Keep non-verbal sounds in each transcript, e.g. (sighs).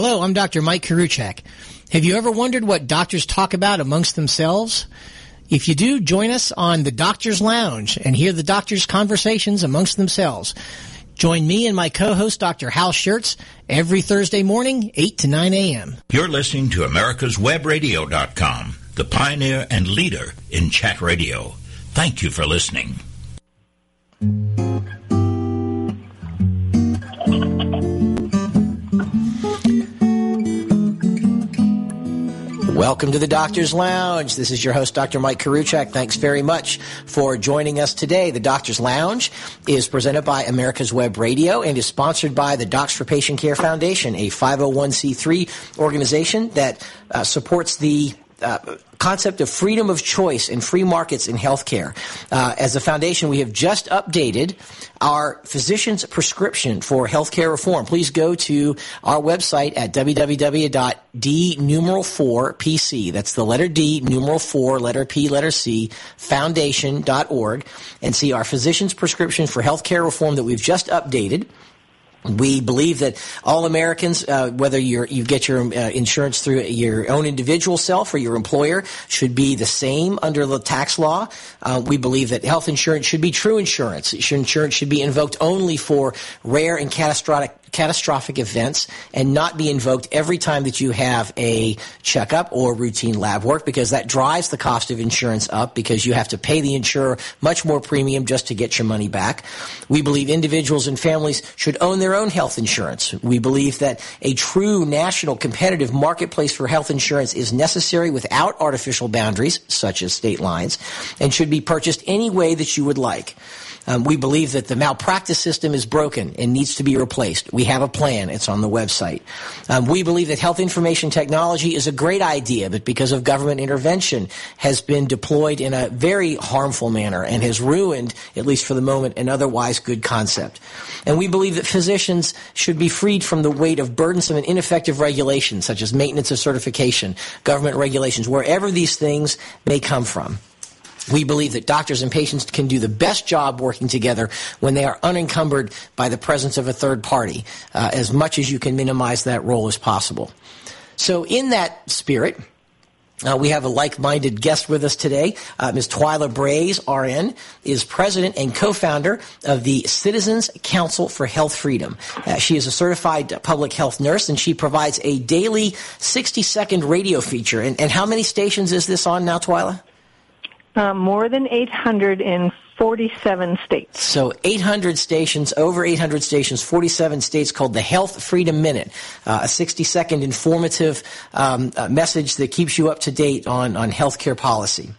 Hello, I'm Dr. Mike Koriwchak. Have you ever wondered what doctors talk about amongst themselves? If you do, join us on the Doctor's Lounge and hear the doctors' conversations amongst themselves. Join me and my co-host, Dr. Hal Scherz, every Thursday morning, 8 to 9 a.m. You're listening to America'sWebRadio.com, the pioneer and leader in chat radio. Thank you for listening. Welcome to the Doctor's Lounge. This is your host, Dr. Mike Koriwchak. Thanks very much for joining us today. The Doctor's Lounge is presented by America's Web Radio and is sponsored by the Docs for Patient Care Foundation, a 501c3 organization that uh, supports the uh, concept of freedom of choice and free markets in healthcare. Uh, as a foundation, we have just updated our physician's prescription for healthcare reform. Please go to our website at www.d numeral 4 PC. That's the letter D, numeral 4, letter P, letter C, foundation.org and see our physician's prescription for healthcare reform that we've just updated. We believe that all Americans, uh, whether you get your uh, insurance through your own individual self or your employer, should be the same under the tax law. Uh, we believe that health insurance should be true insurance. Insurance should be invoked only for rare and catastrophic catastrophic events and not be invoked every time that you have a checkup or routine lab work because that drives the cost of insurance up because you have to pay the insurer much more premium just to get your money back. We believe individuals and families should own their own health insurance. We believe that a true national competitive marketplace for health insurance is necessary without artificial boundaries such as state lines and should be purchased any way that you would like. Um, we believe that the malpractice system is broken and needs to be replaced. We have a plan. It's on the website. Um, we believe that health information technology is a great idea, but because of government intervention, has been deployed in a very harmful manner and has ruined, at least for the moment, an otherwise good concept. And we believe that physicians should be freed from the weight of burdensome and ineffective regulations, such as maintenance of certification, government regulations, wherever these things may come from. We believe that doctors and patients can do the best job working together when they are unencumbered by the presence of a third party, uh, as much as you can minimize that role as possible. So, in that spirit, uh, we have a like-minded guest with us today. Uh, Ms. Twila Brase, RN, is president and co-founder of the Citizens Council for Health Freedom. Uh, she is a certified public health nurse, and she provides a daily 60-second radio feature. And, and how many stations is this on now, Twila? Uh, more than 847 states. So 800 stations, over 800 stations, 47 states called the Health Freedom Minute, uh, a 60 second informative um, uh, message that keeps you up to date on, on healthcare policy.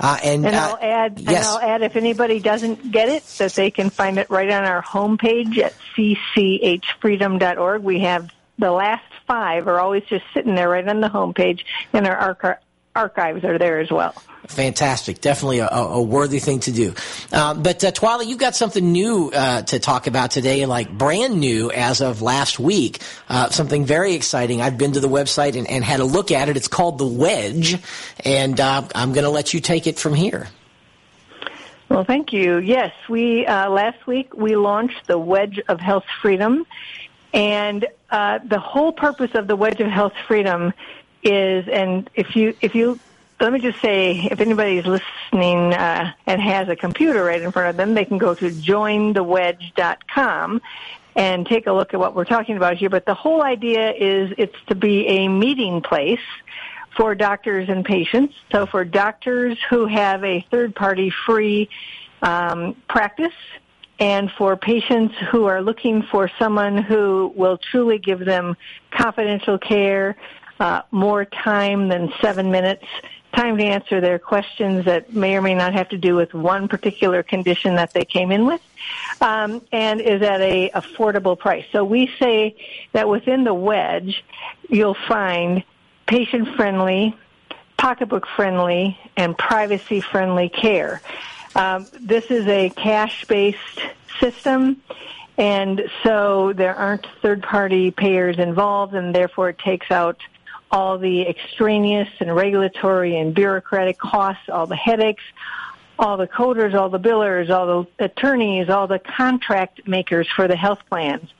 Uh, and, and I'll uh, add, yes. and I'll add, if anybody doesn't get it, that they can find it right on our homepage at cchfreedom.org. We have the last five are always just sitting there right on the homepage, and our archives are there as well. Fantastic. Definitely a, a, worthy thing to do. Uh, but uh, Twila, you've got something new uh, to talk about today, like brand new as of last week. Uh, something very exciting. I've been to the website and, and, had a look at it. It's called The Wedge, and uh, I'm going to let you take it from here. Well, thank you. Yes, we uh, last week we launched the Wedge of Health Freedom, and uh, the whole purpose of the Wedge of Health Freedom is, and if you if you let me just say, if anybody's listening uh, and has a computer right in front of them, they can go to jointhewedge.com and take a look at what we're talking about here. But the whole idea is it's to be a meeting place for doctors and patients. So for doctors who have a third party free um, practice and for patients who are looking for someone who will truly give them confidential care, uh, more time than seven minutes time to answer their questions that may or may not have to do with one particular condition that they came in with, um, and is at a affordable price. So we say that within the wedge, you'll find patient friendly, pocketbook friendly, and privacy friendly care. Um, this is a cash based system. And so there aren't third party payers involved and therefore it takes out all the extraneous and regulatory and bureaucratic costs, all the headaches, all the coders, all the billers, all the attorneys, all the contract makers for the health plans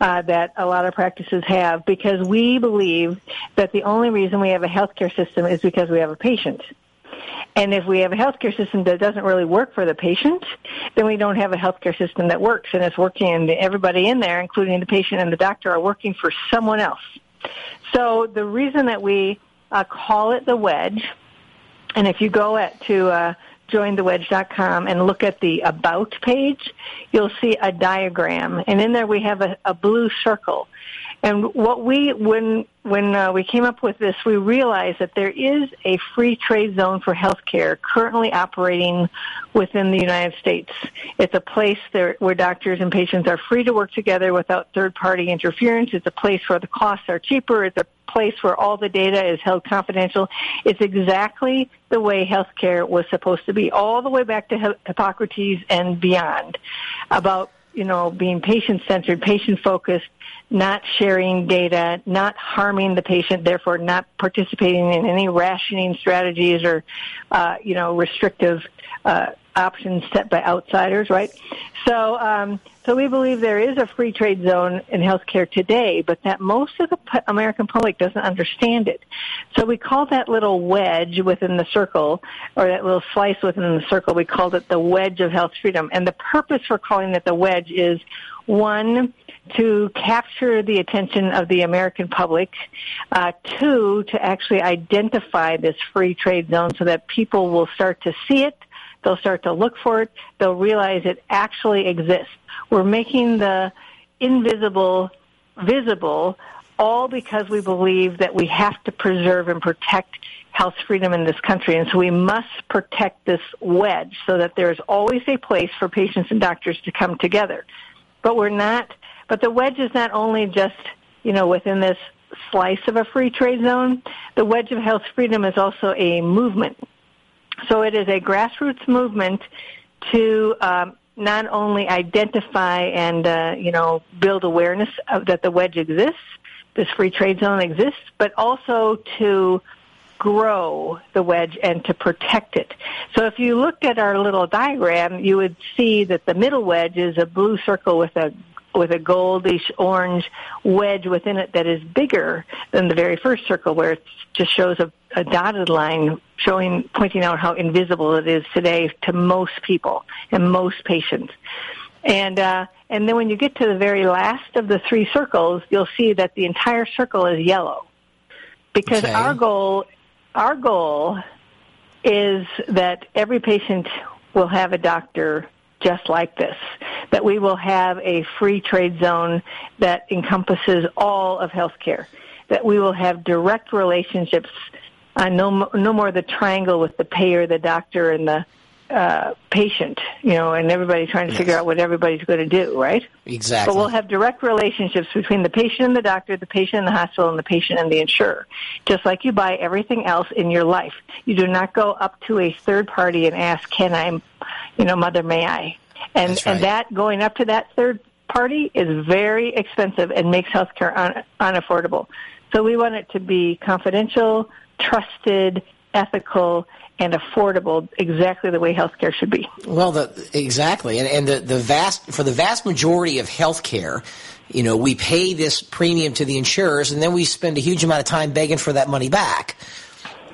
uh, that a lot of practices have because we believe that the only reason we have a healthcare system is because we have a patient. And if we have a healthcare system that doesn't really work for the patient, then we don't have a healthcare system that works and it's working and everybody in there, including the patient and the doctor, are working for someone else. So the reason that we uh, call it the wedge, and if you go at to uh, jointhewedge.com and look at the about page, you'll see a diagram, and in there we have a, a blue circle. And what we, when when uh, we came up with this, we realized that there is a free trade zone for healthcare currently operating within the United States. It's a place there where doctors and patients are free to work together without third party interference. It's a place where the costs are cheaper. It's a place where all the data is held confidential. It's exactly the way healthcare was supposed to be, all the way back to Hippocrates and beyond, about you know being patient centered, patient focused, not sharing data, not harming the patient, therefore not participating in any rationing strategies or uh, you know restrictive uh, options set by outsiders, right? So, um, so we believe there is a free trade zone in healthcare today, but that most of the American public doesn't understand it. So we call that little wedge within the circle, or that little slice within the circle, we called it the wedge of health freedom. And the purpose for calling it the wedge is one, to capture the attention of the American public, uh, two, to actually identify this free trade zone so that people will start to see it, They'll start to look for it. They'll realize it actually exists. We're making the invisible visible all because we believe that we have to preserve and protect health freedom in this country. And so we must protect this wedge so that there is always a place for patients and doctors to come together. But we're not, but the wedge is not only just, you know, within this slice of a free trade zone. The wedge of health freedom is also a movement. So it is a grassroots movement to um, not only identify and uh, you know build awareness of that the wedge exists, this free trade zone exists, but also to grow the wedge and to protect it. So if you looked at our little diagram, you would see that the middle wedge is a blue circle with a with a goldish orange wedge within it that is bigger than the very first circle where it just shows a, a dotted line showing, pointing out how invisible it is today to most people and most patients. And, uh, and then when you get to the very last of the three circles, you'll see that the entire circle is yellow. Because okay. our goal, our goal is that every patient will have a doctor just like this. That we will have a free trade zone that encompasses all of healthcare. That we will have direct relationships, uh, no, no more the triangle with the payer, the doctor, and the uh, patient, you know, and everybody trying to yes. figure out what everybody's going to do, right? Exactly. But we'll have direct relationships between the patient and the doctor, the patient and the hospital, and the patient and the insurer. Just like you buy everything else in your life. You do not go up to a third party and ask, can I, you know, mother, may I? And, right. and that going up to that third party is very expensive and makes healthcare un- unaffordable. So we want it to be confidential, trusted, ethical, and affordable exactly the way healthcare should be. Well, the, exactly. And, and the, the vast, for the vast majority of healthcare, you know, we pay this premium to the insurers and then we spend a huge amount of time begging for that money back.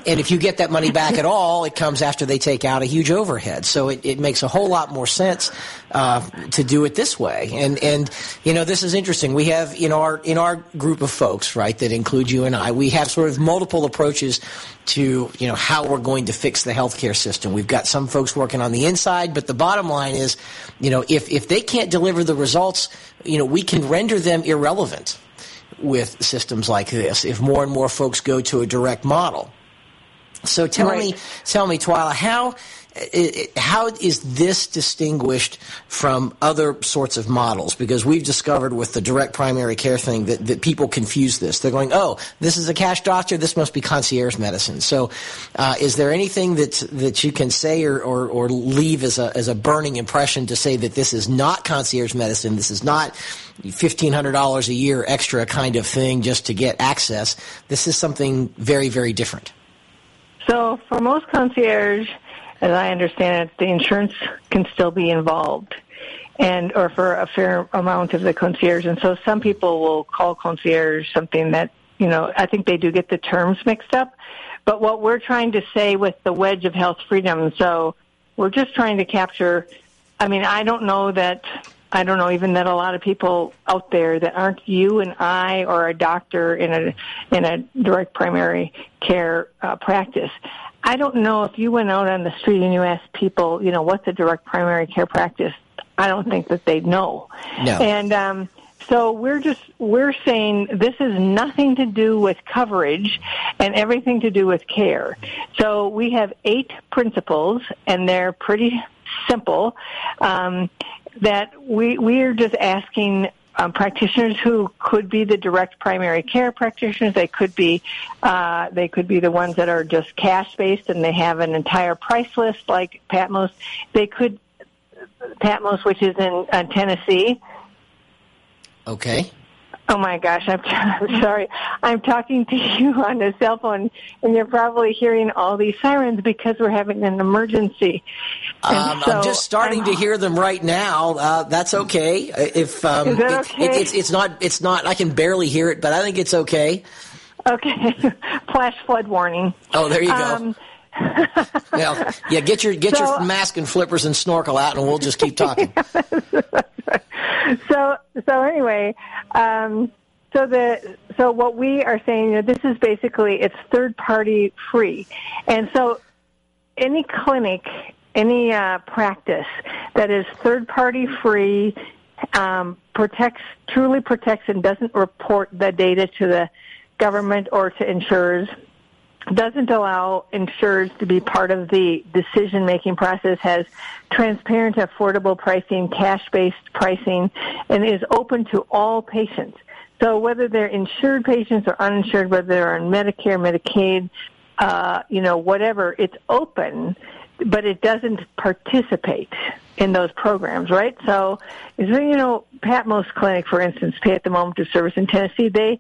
And if you get that money back at all, it comes after they take out a huge overhead. So it, it makes a whole lot more sense uh, to do it this way. And and you know this is interesting. We have in our in our group of folks, right, that include you and I. We have sort of multiple approaches to you know how we're going to fix the healthcare system. We've got some folks working on the inside, but the bottom line is, you know, if if they can't deliver the results, you know, we can render them irrelevant with systems like this if more and more folks go to a direct model. So tell right. me, tell me, Twila, how how is this distinguished from other sorts of models? Because we've discovered with the direct primary care thing that, that people confuse this. They're going, oh, this is a cash doctor, this must be concierge medicine. So, uh, is there anything that that you can say or, or, or leave as a as a burning impression to say that this is not concierge medicine? This is not fifteen hundred dollars a year extra kind of thing just to get access. This is something very very different. So for most concierge, as I understand it, the insurance can still be involved and or for a fair amount of the concierge. And so some people will call concierge something that, you know, I think they do get the terms mixed up. But what we're trying to say with the wedge of health freedom, so we're just trying to capture, I mean, I don't know that, I don't know even that a lot of people out there that aren't you and I or a doctor in a, in a direct primary care uh, practice. I don't know if you went out on the street and you asked people, you know, what's a direct primary care practice? I don't think that they'd know. No. And um, so we're just we're saying this is nothing to do with coverage and everything to do with care. So we have eight principles, and they're pretty simple. Um, that we we are just asking um, practitioners who could be the direct primary care practitioners. They could be uh, they could be the ones that are just cash based and they have an entire price list like Patmos. They could Patmos, which is in uh, Tennessee. Okay. Oh my gosh, I'm, (laughs) I'm sorry. I'm talking to (laughs) you on the cell phone, and you're probably hearing all these sirens because we're having an emergency. Um, so I'm just starting I'm, to hear them right now. Uh, that's okay. If um, is that okay? It, it, it's it's not it's not. I can barely hear it, but I think it's okay. Okay. (laughs) Flash flood warning. Oh, there you go. Um, well, yeah, get your get so, your mask and flippers and snorkel out, and we'll just keep talking. (laughs) so so anyway, um, so the so what we are saying, you know, this is basically it's third party free, and so any clinic, any uh, practice that is third party free, um, protects truly protects and doesn't report the data to the government or to insurers doesn't allow insurers to be part of the decision making process, has transparent, affordable pricing, cash based pricing, and is open to all patients. So whether they're insured patients or uninsured, whether they're on Medicare, Medicaid, uh, you know, whatever, it's open, but it doesn't participate in those programs, right? So, you know, Patmos Clinic, for instance, pay at the moment of service in Tennessee, they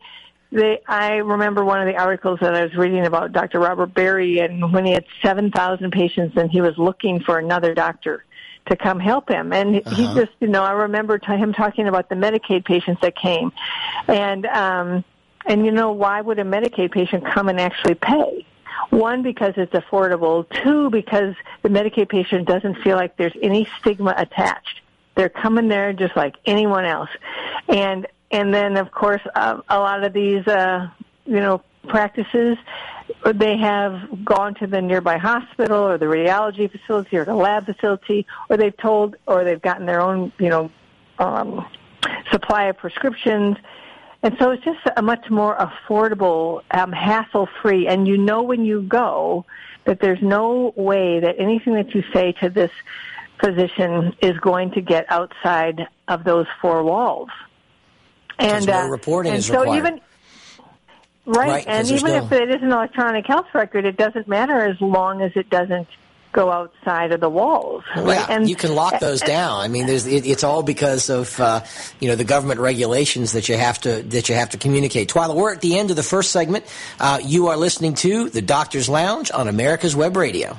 they, I remember one of the articles that I was reading about Dr. Robert Berry, and when he had 7,000 patients, and he was looking for another doctor to come help him. And uh-huh. he just, you know, I remember t- him talking about the Medicaid patients that came, and um, and you know, why would a Medicaid patient come and actually pay? One, because it's affordable. Two, because the Medicaid patient doesn't feel like there's any stigma attached. They're coming there just like anyone else. And and then of course uh, a lot of these uh, you know practices they have gone to the nearby hospital or the radiology facility or the lab facility or they've told or they've gotten their own you know um, supply of prescriptions. And so it's just a much more affordable um, hassle free and you know when you go that there's no way that anything that you say to this physician is going to get outside of those four walls and no uh, reporting and is so required. even right, right and even no... if it is an electronic health record, it doesn't matter as long as it doesn't go outside of the walls. Right? Yeah, and you can lock those down. I mean, there's it, it's all because of uh, you know the government regulations that you have to that you have to communicate. Twila, we're at the end of the first segment. Uh, you are listening to the Doctor's Lounge on America's Web Radio.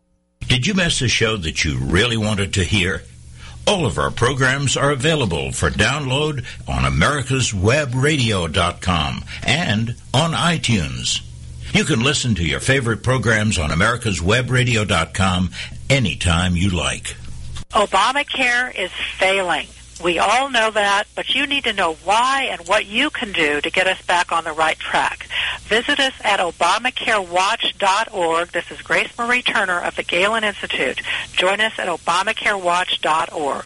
Did you miss a show that you really wanted to hear? All of our programs are available for download on americaswebradio.com and on iTunes. You can listen to your favorite programs on americaswebradio.com anytime you like. Obamacare is failing. We all know that, but you need to know why and what you can do to get us back on the right track. Visit us at ObamacareWatch.org. This is Grace Marie Turner of the Galen Institute. Join us at ObamacareWatch.org.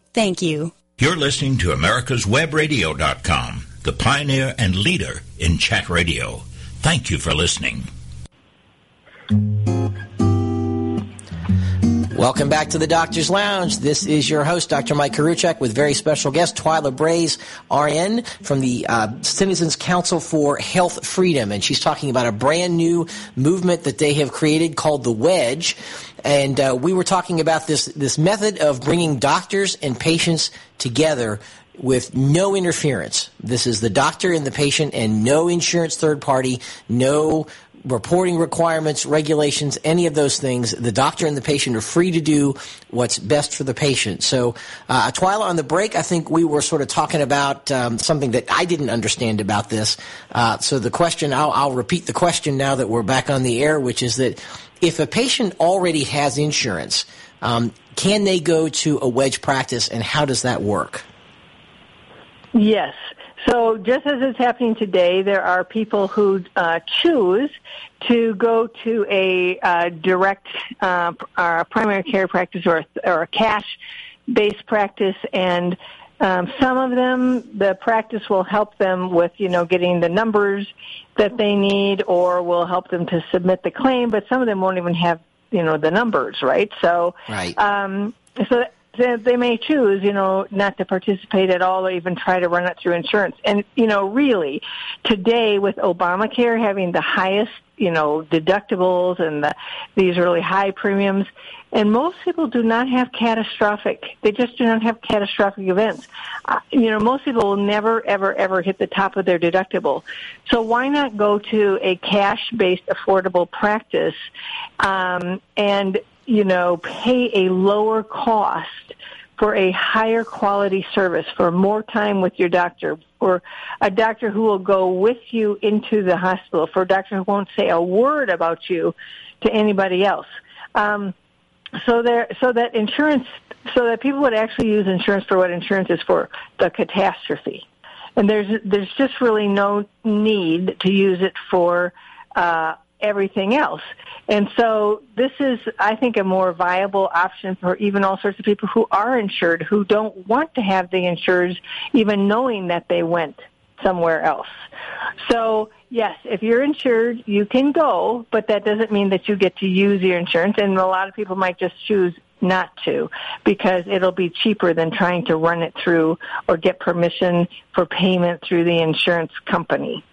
Thank you. You're listening to America'sWebRadio.com, the pioneer and leader in chat radio. Thank you for listening. Welcome back to the Doctor's Lounge. This is your host, Dr. Mike Koriwchak, with very special guest, Twila Brase, RN, from the uh, Citizens Council for Health Freedom. And she's talking about a brand new movement that they have created called the Wedge. And uh, we were talking about this, this method of bringing doctors and patients together with no interference. This is the doctor and the patient and no insurance third party, no reporting requirements, regulations, any of those things, the doctor and the patient are free to do what's best for the patient. So, uh, Twila, on the break, I think we were sort of talking about um, something that I didn't understand about this. Uh, so the question, I'll, I'll repeat the question now that we're back on the air, which is that if a patient already has insurance, um, can they go to a wedge practice, and how does that work? Yes. So just as it's happening today, there are people who uh, choose to go to a uh, direct uh, primary care practice or, or a cash-based practice, and um, some of them, the practice will help them with, you know, getting the numbers that they need, or will help them to submit the claim. But some of them won't even have, you know, the numbers, right? So, right. Um, so they may choose, you know, not to participate at all or even try to run it through insurance. And, you know, really, today with Obamacare having the highest, you know, deductibles and the, these really high premiums, and most people do not have catastrophic, they just do not have catastrophic events. Uh, you know, most people will never, ever, ever hit the top of their deductible. So why not go to a cash-based affordable practice, um, and you know, pay a lower cost for a higher quality service, for more time with your doctor, for a doctor who will go with you into the hospital, for a doctor who won't say a word about you to anybody else. Um, so there, so that insurance, so that people would actually use insurance for what insurance is for, the catastrophe. And there's, there's just really no need to use it for, uh, everything else. And so this is, I think, a more viable option for even all sorts of people who are insured, who don't want to have the insurers even knowing that they went somewhere else. So yes, if you're insured, you can go, but that doesn't mean that you get to use your insurance. And a lot of people might just choose not to because it'll be cheaper than trying to run it through or get permission for payment through the insurance company.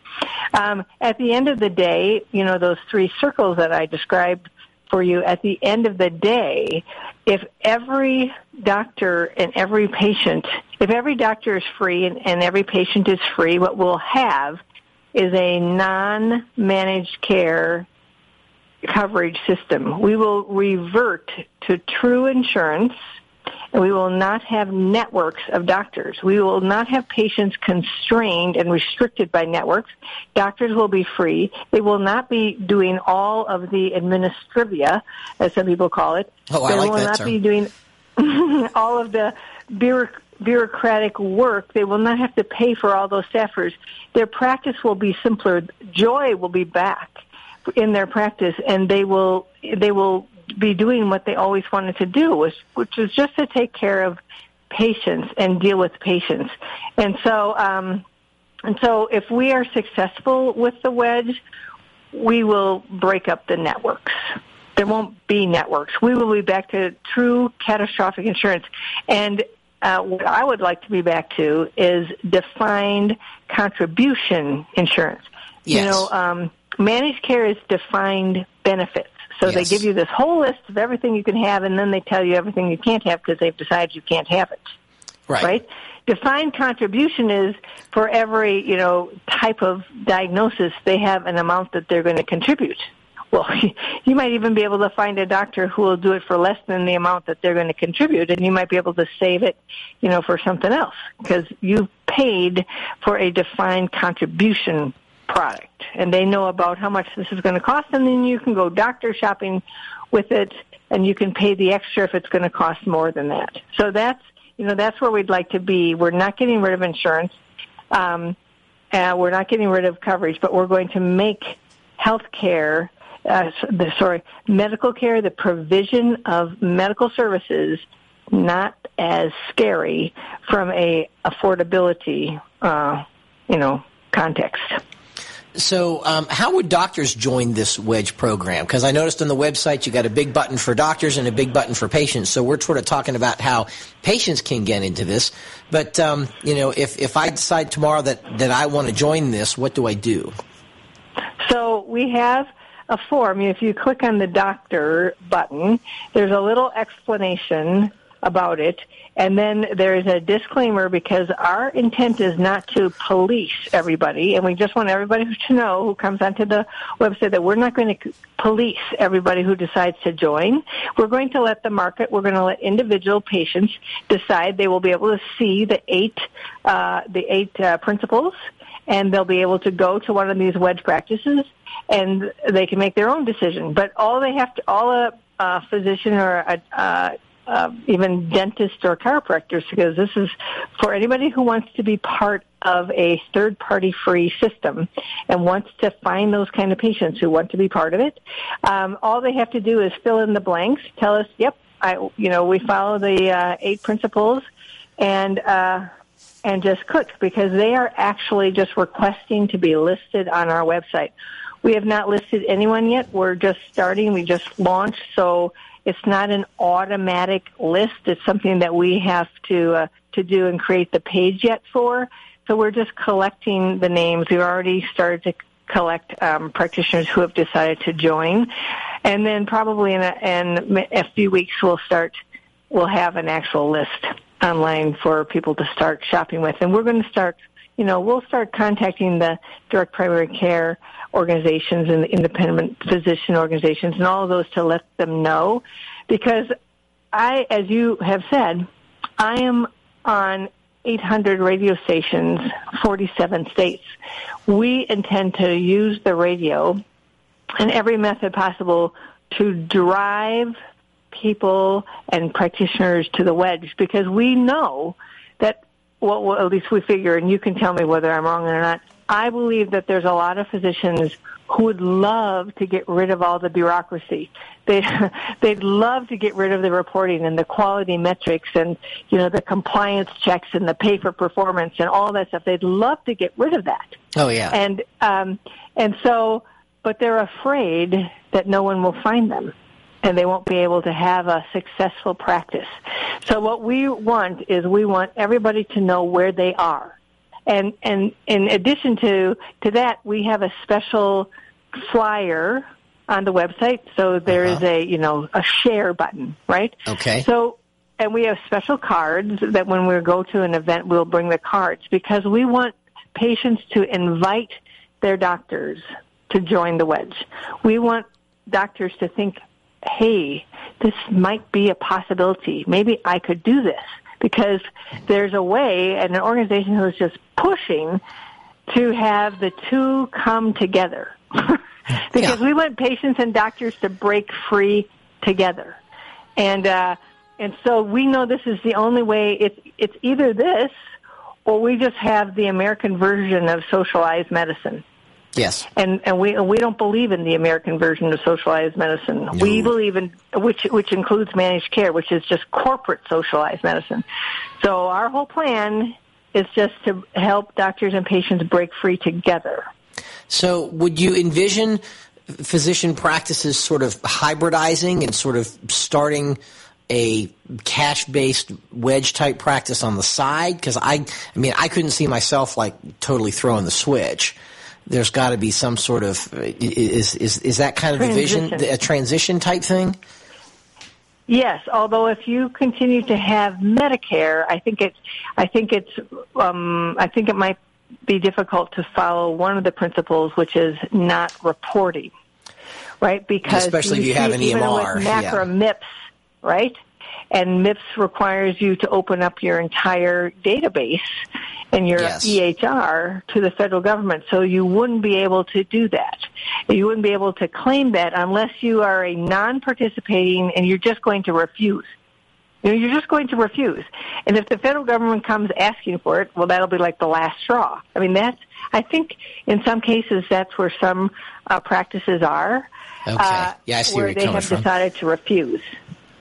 Um, at the end of the day, you know, those three circles that I described for you, at the end of the day, if every doctor and every patient, if every doctor is free and, and every patient is free, what we'll have is a non-managed care coverage system. We will revert to true insurance and we will not have networks of doctors. We will not have patients constrained and restricted by networks. Doctors will be free. They will not be doing all of the administrivia, as some people call it. Oh, they I like will that not term. be doing (laughs) all of the bureauc- bureaucratic work. They will not have to pay for all those staffers. Their practice will be simpler. Joy will be back in their practice, and they will they will be doing what they always wanted to do, which, which was just to take care of patients and deal with patients. And so, um, and so if we are successful with the wedge, we will break up the networks. There won't be networks. We will be back to true catastrophic insurance. And uh, what I would like to be back to is defined contribution insurance. Yes. You know, um, managed care is defined benefits. So Yes. they give you this whole list of everything you can have, and then they tell you everything you can't have because they've decided you can't have it. Right. Right? Defined contribution is for every, you know, type of diagnosis, they have an amount that they're going to contribute. well, (laughs) you might even be able to find a doctor who will do it for less than the amount that they're going to contribute, and you might be able to save it, you know, for something else because you paid for a defined contribution product, and they know about how much this is going to cost, and then you can go doctor shopping with it, and you can pay the extra if it's going to cost more than that. So that's you know that's where we'd like to be. We're not getting rid of insurance. Um, uh, we're not getting rid of coverage, but we're going to make health care, uh, the, sorry, medical care, the provision of medical services not as scary from a affordability, uh, you know, context. So, um, how would doctors join this wedge program? Because I noticed on the website you got a big button for doctors and a big button for patients. So we're sort of talking about how patients can get into this. But um, you know, if if I decide tomorrow that that I want to join this, what do I do? So we have a form. If you click on the doctor button, there's a little explanation about it. And then there is a disclaimer because our intent is not to police everybody, and we just want everybody to know who comes onto the website that we're not going to police everybody who decides to join. We're going to let the market, we're going to let individual patients decide. They will be able to see the eight, uh, the eight uh, principles, and they'll be able to go to one of these wedge practices, and they can make their own decision. But all they have to, all a, a physician or a, uh, uh, even dentists or chiropractors because this is for anybody who wants to be part of a third party free system and wants to find those kind of patients who want to be part of it. Um, all they have to do is fill in the blanks, tell us, yep, I, you know, we follow the uh, eight principles and, uh, and just click because they are actually just requesting to be listed on our website. We have not listed anyone yet. We're just starting. We just launched, so it's not an automatic list. It's something that we have to uh, to do and create the page yet for. So we're just collecting the names. We've already started to collect um, practitioners who have decided to join, and then probably in a, in a few weeks we'll start. We'll have an actual list online for people to start shopping with, and we're going to start you know, we'll start contacting the direct primary care organizations and the independent physician organizations and all of those to let them know because I, as you have said, I am on 800 radio stations, 47 states. We intend to use the radio and every method possible to drive people and practitioners to the wedge because we know well, well, at least we figure, and you can tell me whether I'm wrong or not. I believe that there's a lot of physicians who would love to get rid of all the bureaucracy. They (laughs) they'd love to get rid of the reporting and the quality metrics and you know the compliance checks and the pay for performance and all that stuff. They'd love to get rid of that. Oh yeah. And um and so but they're afraid that no one will find them and they won't be able to have a successful practice. So what we want is we want everybody to know where they are. And, and in addition to, to that, we have a special flyer on the website. So there uh-huh. is a, you know, a share button, right? Okay. So, and we have special cards that when we go to an event, we'll bring the cards because we want patients to invite their doctors to join the wedge. We want doctors to think hey, this might be a possibility. Maybe I could do this because there's a way and an organization who's just pushing to have the two come together. (laughs) because yeah. we want patients and doctors to break free together. And uh and so we know this is the only way it's it's either this or we just have the American version of socialized medicine. Yes. And and we we don't believe in the American version of socialized medicine. No. We believe in which which includes managed care, which is just corporate socialized medicine. So our whole plan is just to help doctors and patients break free together. So would you envision physician practices sort of hybridizing and sort of starting a cash based wedge type practice on the side because I I mean I couldn't see myself like totally throwing the switch there's got to be some sort of is is is that kind of transition. vision a transition type thing yes although if you continue to have medicare i think it's i think it's um i think it might be difficult to follow one of the principles which is not reporting right? Because especially if you have an even EMR, with MAC yeah. MIPS, right? And MIPS requires you to open up your entire database and your Yes. EHR to the federal government. So you wouldn't be able to do that. You wouldn't be able to claim that unless you are a non-participating and you're just going to refuse. You know, you're just going to refuse. And if the federal government comes asking for it, well, that'll be like the last straw. I mean, that's, I think in some cases that's where some uh, practices are. Okay. uh, Yeah, I see where where they have from. decided to refuse,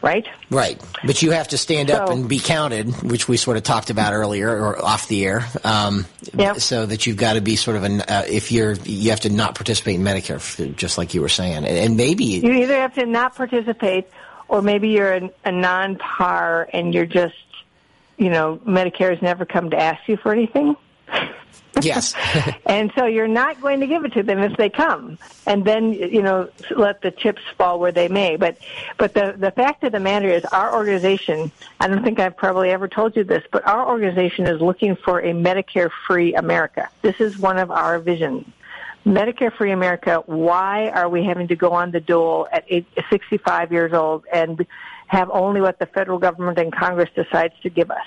right? Right. But you have to stand up and be counted, which we sort of talked about earlier or off the air. Um, Yep. So that you've got to be sort of an, uh, if you're, you have to not participate in Medicare, just like you were saying. And, and maybe, You either have to not participate, or maybe you're a, a non-par and you're just, you know, Medicare has never come to ask you for anything. Yes. (laughs) and so you're not going to give it to them if they come. And then you know let the chips fall where they may. But but the the fact of the matter is our organization i don't think i've probably ever told you this but our organization is looking for a medicare free america. This is one of our visions. Medicare free america why are we having to go on the dole at 65 years old and have only what the federal government and congress decides to give us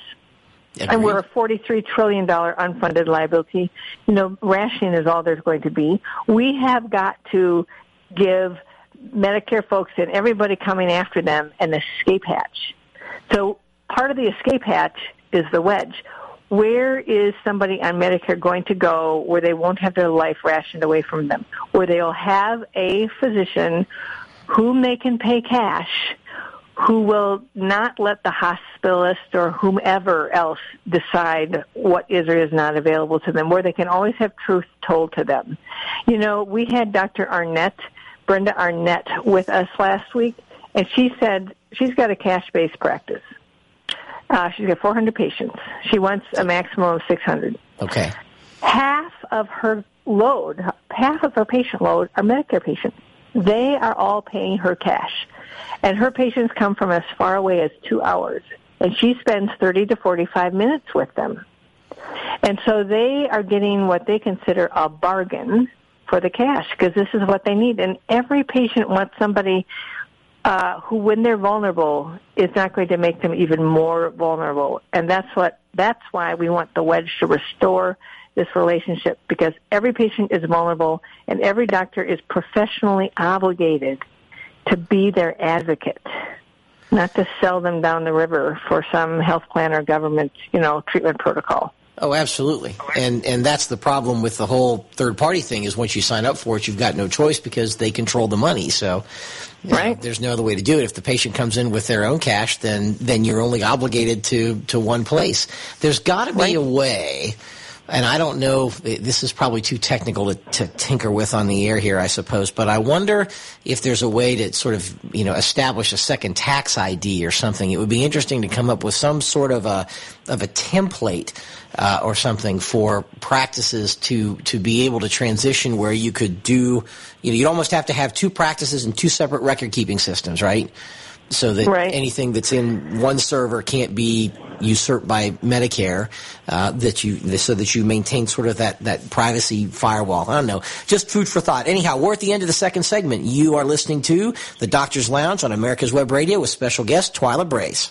and we're a $43 trillion unfunded liability. You know, rationing is all there's going to be. We have got to give Medicare folks and everybody coming after them an escape hatch. So part of the escape hatch is the wedge. Where is somebody on Medicare going to go where they won't have their life rationed away from them? Where they'll have a physician whom they can pay cash who will not let the hospitalist or whomever else decide what is or is not available to them, where they can always have truth told to them. You know, we had Dr. Arnett, Brenda Arnett, with us last week, and she said she's got a cash-based practice. Uh, she's got 400 patients. She wants a maximum of 600 Okay. half of her load, half of her patient load are Medicare patients. They are all paying her cash. And her patients come from as far away as two hours. And she spends 30 to 45 minutes with them. And so they are getting what they consider a bargain for the cash because this is what they need. And every patient wants somebody uh, who, when they're vulnerable, is not going to make them even more vulnerable. And that's what that's why we want the wedge to restore this relationship because every patient is vulnerable and every doctor is professionally obligated to be their advocate, not to sell them down the river for some health plan or government, you know, treatment protocol. Oh, absolutely. And and that's the problem with the whole third party thing is once you sign up for it, you've got no choice because they control the money. So, know, Right. there's no other way to do it. If the patient comes in with their own cash, then then you're only obligated to to one place. There's got to be Right. a way. And I don't know, if- this is probably too technical to, to tinker with on the air here, I suppose, but I wonder if there's a way to sort of, you know, establish a second tax ID or something. It would be interesting to come up with some sort of a, of a template uh, or something for practices to to be able to transition where you could do you know you'd almost have to have two practices and two separate record keeping systems right so that Right. anything that's in one server can't be usurped by Medicare uh, that you so that you maintain sort of that that privacy firewall. I don't know. Just food for thought. Anyhow we're at the end of the second segment. You are listening to the Doctor's Lounge on America's Web Radio with special guest Twila Brase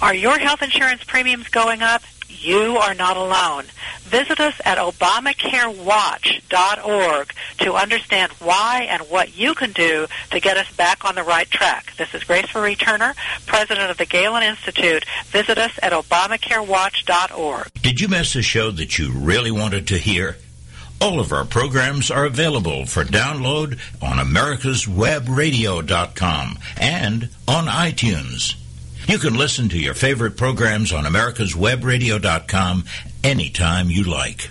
Are your health insurance premiums going up? You are not alone. Visit us at ObamacareWatch.org to understand why and what you can do to get us back on the right track. This is Grace Marie Turner, President of the Galen Institute. Visit us at ObamacareWatch.org. Did you miss a show that you really wanted to hear? All of our programs are available for download on americaswebradio.com and on iTunes. You can listen to your favorite programs on americaswebradio.com anytime you like.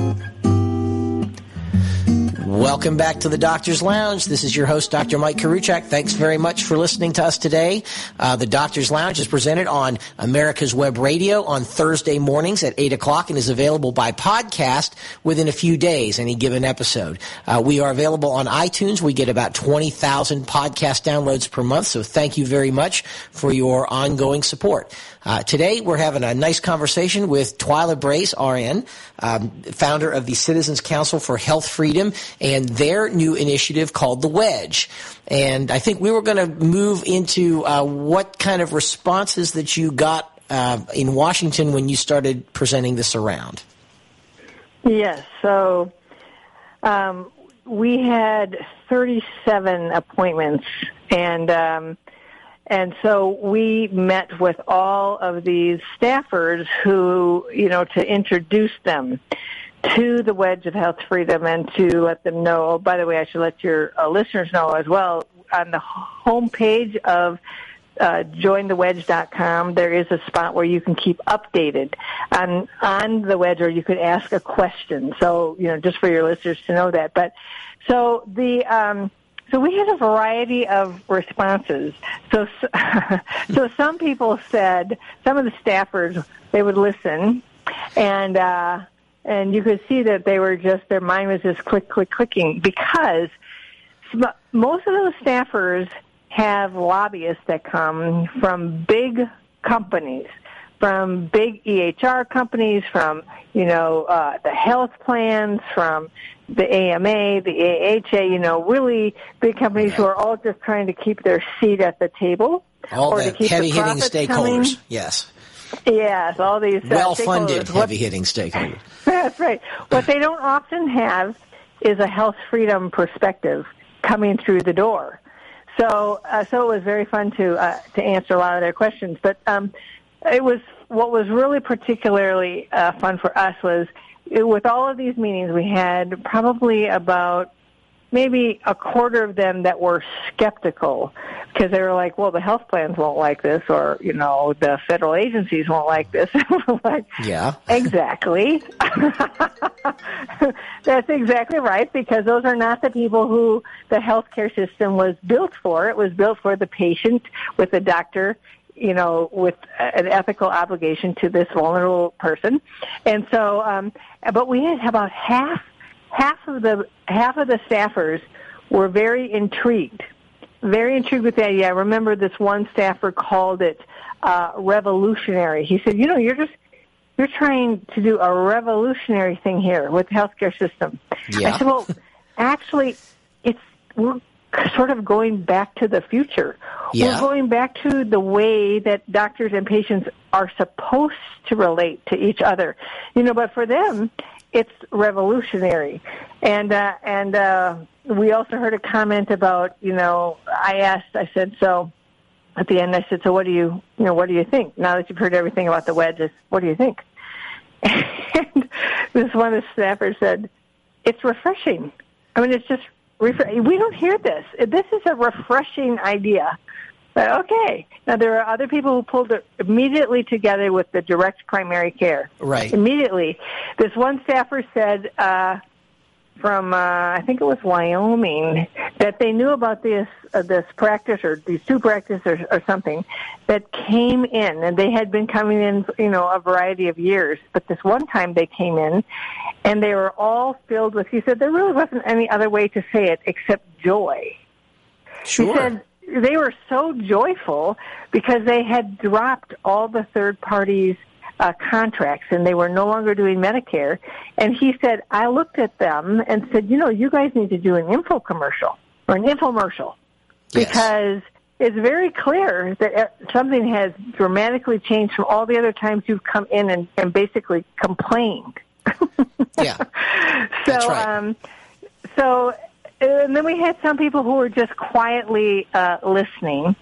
Welcome back to the Doctor's Lounge. This is your host, Dr. Mike Koriwchak. Thanks very much for listening to us today. Uh, the Doctor's Lounge is presented on America's Web Radio on Thursday mornings at 8 o'clock and is available by podcast within a few days, any given episode. Uh, we are available on iTunes. We get about 20,000 podcast downloads per month, so thank you very much for your ongoing support. Uh, today, we're having a nice conversation with Twila Brase, RN, um, founder of the Citizens Council for Health Freedom, and their new initiative called The Wedge. And I think we were going to move into uh, what kind of responses that you got uh, in Washington when you started presenting this around. Yes. So um, we had 37 appointments, and um, and so we met with all of these staffers who, you know, to introduce them to the Wedge of Health Freedom and to let them know. Oh, by the way, I should let your uh, listeners know as well. On the homepage of uh, jointhewedge.com, there is a spot where you can keep updated on on the wedge, or you could ask a question. So, you know, just for your listeners to know that. But so the um, so we had a variety of responses. So, (laughs) so some people said, some of the staffers, they would listen, and uh, and you could see that they were just their mind was just click, click, clicking because most of those staffers have lobbyists that come from big companies from big EHR companies, from you know uh, the health plans, from the AMA, the AHA, you know, really big companies who are all just trying to keep their seat at the table. All the heavy hitting stakeholders, coming. yes. Yes, all these uh, well funded heavy hitting stakeholders. (laughs) That's right. What they don't often have is a health freedom perspective coming through the door. So, uh, so it was very fun to uh, to answer a lot of their questions. But um, it was what was really particularly uh, fun for us was it, with all of these meetings we had probably about maybe a quarter of them that were skeptical because they were like, well, the health plans won't like this, or you know, the federal agencies won't like this. (laughs) like, yeah, (laughs) exactly. (laughs) That's exactly right because those are not the people who the healthcare system was built for. It was built for the patient with the doctor you know, with an ethical obligation to this vulnerable person. And so, um, but we had about half, half of the, half of the staffers were very intrigued, very intrigued with the idea. I remember this one staffer called it, uh, revolutionary. He said, you know, you're just, you're trying to do a revolutionary thing here with the healthcare system. Yeah. I said, well, actually, it's, we're sort of going back to the future. Yeah. We're going back to the way that doctors and patients are supposed to relate to each other. You know, but for them, it's revolutionary. And uh, and uh, we also heard a comment about you know I asked I said so at the end I said so what do you you know what do you think now that you've heard everything about the wedges what do you think (laughs) and this one of the staffers said it's refreshing I mean it's just we don't hear this. This is a refreshing idea. But okay. Now there are other people who pulled it immediately together with the direct primary care. Right. Immediately. This one staffer said uh, from uh, I think it was Wyoming that they knew about this uh, this practice or these two practices or, or something that came in. And they had been coming in you know a variety of years. But this one time they came in and they were all filled with he said there really wasn't any other way to say it except joy. Sure. he said they were so joyful because they had dropped all the third parties uh, contracts and they were no longer doing Medicare. And he said, I looked at them and said, you know, you guys need to do an info commercial or an infomercial yes. because it's very clear that uh, something has dramatically changed from all the other times you've come in and, and basically complained. (laughs) yeah. So, right. um, so, and then we had some people who were just quietly uh, listening,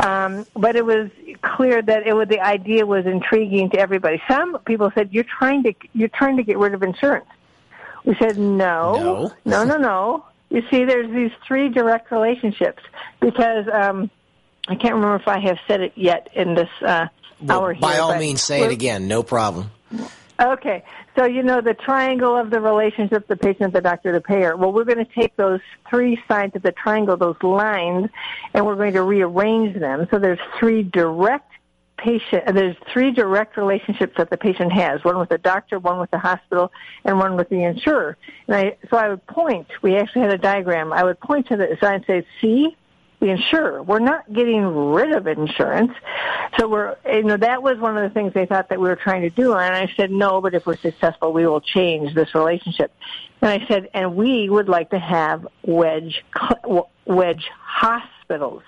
um, but it was clear that it was the idea was intriguing to everybody. Some people said, "You're trying to you're trying to get rid of insurance." We said, "No, No. no, no, no." You see, there's these three direct relationships because um, I can't remember if I have said it yet in this uh, Well, hour here. by all means, say it again. No problem. Okay. So, you know, the triangle of the relationship, the patient, the doctor, the payer. Well, we're going to take those three sides of the triangle, those lines, and we're going to rearrange them. So there's three direct patient, uh, there's three direct relationships that the patient has. One with the doctor, one with the hospital, and one with the insurer. And I, so I would point, we actually had a diagram. I would point to the side and say, see, the insurer. We're not getting rid of insurance. So we're, you know, that was one of the things they thought that we were trying to do. And I said, no, but if we're successful, we will change this relationship. And I said, and we would like to have wedge, wedge hospitals.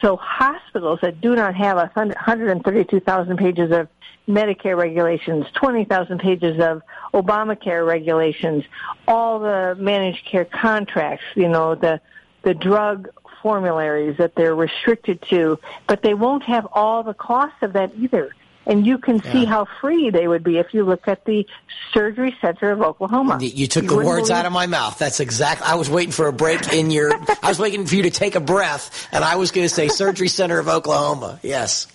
So hospitals that do not have a 132,000 pages of Medicare regulations, 20,000 pages of Obamacare regulations, all the managed care contracts, you know, the, the drug formularies that they're restricted to, but they won't have all the costs of that either. And you can see how free they would be if you look at the Surgery Center of Oklahoma. You- You took the words believe- out of my mouth. That's exactly. I was waiting for a break in your. I was waiting for you to take a breath, and I was going to say Surgery Center of Oklahoma. Yes.